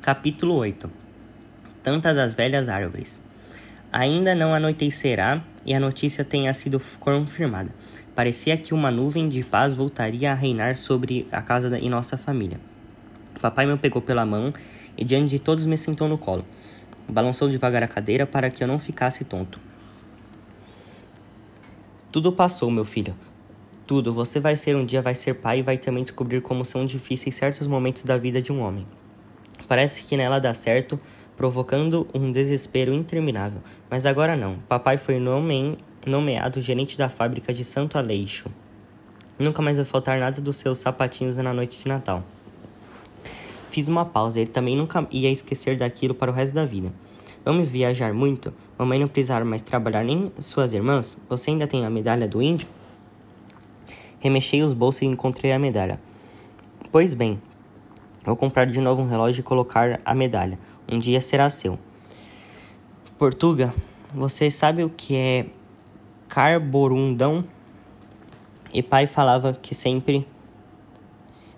Capítulo 8 Tantas das velhas árvores. Ainda não anoitecerá e a notícia tenha sido confirmada. Parecia que uma nuvem de paz voltaria a reinar sobre a casa e nossa família. Papai me pegou pela mão e diante de todos me sentou no colo. Balançou devagar a cadeira para que eu não ficasse tonto. Tudo passou, meu filho. Tudo. Você vai ser um dia vai ser pai e vai também descobrir como são difíceis certos momentos da vida de um homem. Parece que nela dá certo, provocando um desespero interminável. Mas agora não. Papai foi nome... nomeado gerente da fábrica de Santo Aleixo. Nunca mais vai faltar nada dos seus sapatinhos na noite de Natal. Fiz uma pausa. Ele também nunca ia esquecer daquilo para o resto da vida. Vamos viajar muito? Mamãe não precisar mais trabalhar nem suas irmãs? Você ainda tem a medalha do índio? Remexei os bolsos e encontrei a medalha. Pois bem, vou comprar de novo um relógio e colocar a medalha. Um dia será seu. Portuga, você sabe o que é carborundão? E pai falava que sempre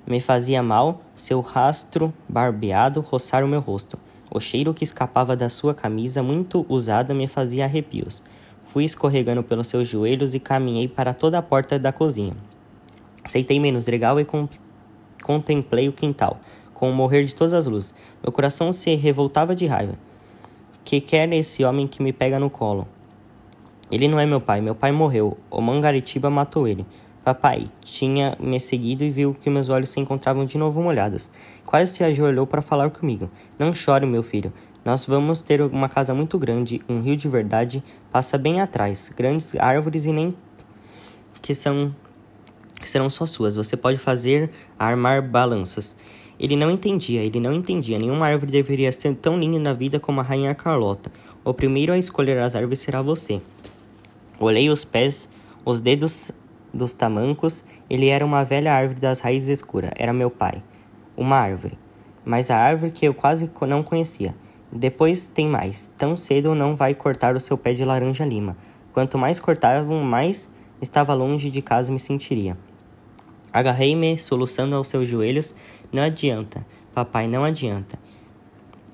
me fazia mal seu rastro barbeado roçar o meu rosto. O cheiro que escapava da sua camisa muito usada me fazia arrepios. Fui escorregando pelos seus joelhos e caminhei para toda a porta da cozinha. Aceitei-me no esdregal e contemplei o quintal, com o morrer de todas as luzes. Meu coração se revoltava de raiva. Que quer esse homem que me pega no colo? Ele não é meu pai, meu pai morreu. O Mangaritiba matou ele. Papai tinha me seguido e viu que meus olhos se encontravam de novo molhados. Quase se ajoelhou para falar comigo. Não chore, meu filho. Nós vamos ter uma casa muito grande, um rio de verdade passa bem atrás, grandes árvores e nem que são que serão só suas. Você pode fazer armar balanços. Ele não entendia, ele não entendia. Nenhuma árvore deveria ser tão linda na vida como a rainha Carlota. O primeiro a escolher as árvores será você. Olhei os pés, os dedos dos tamancos. Ele era uma velha árvore das raízes escuras. Era meu pai. Uma árvore. Mas a árvore que eu quase não conhecia. Depois tem mais. Tão cedo não vai cortar o seu pé de laranja lima. Quanto mais cortavam, mais estava longe de casa me sentiria. Agarrei-me, soluçando aos seus joelhos. Não adianta, papai, não adianta.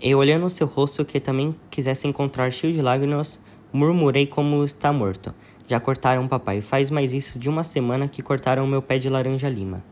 E olhando o seu rosto, que também quisesse encontrar cheio de lágrimas, murmurei como está morto. Já cortaram, papai. Faz mais isso de uma semana que cortaram meu pé de laranja lima.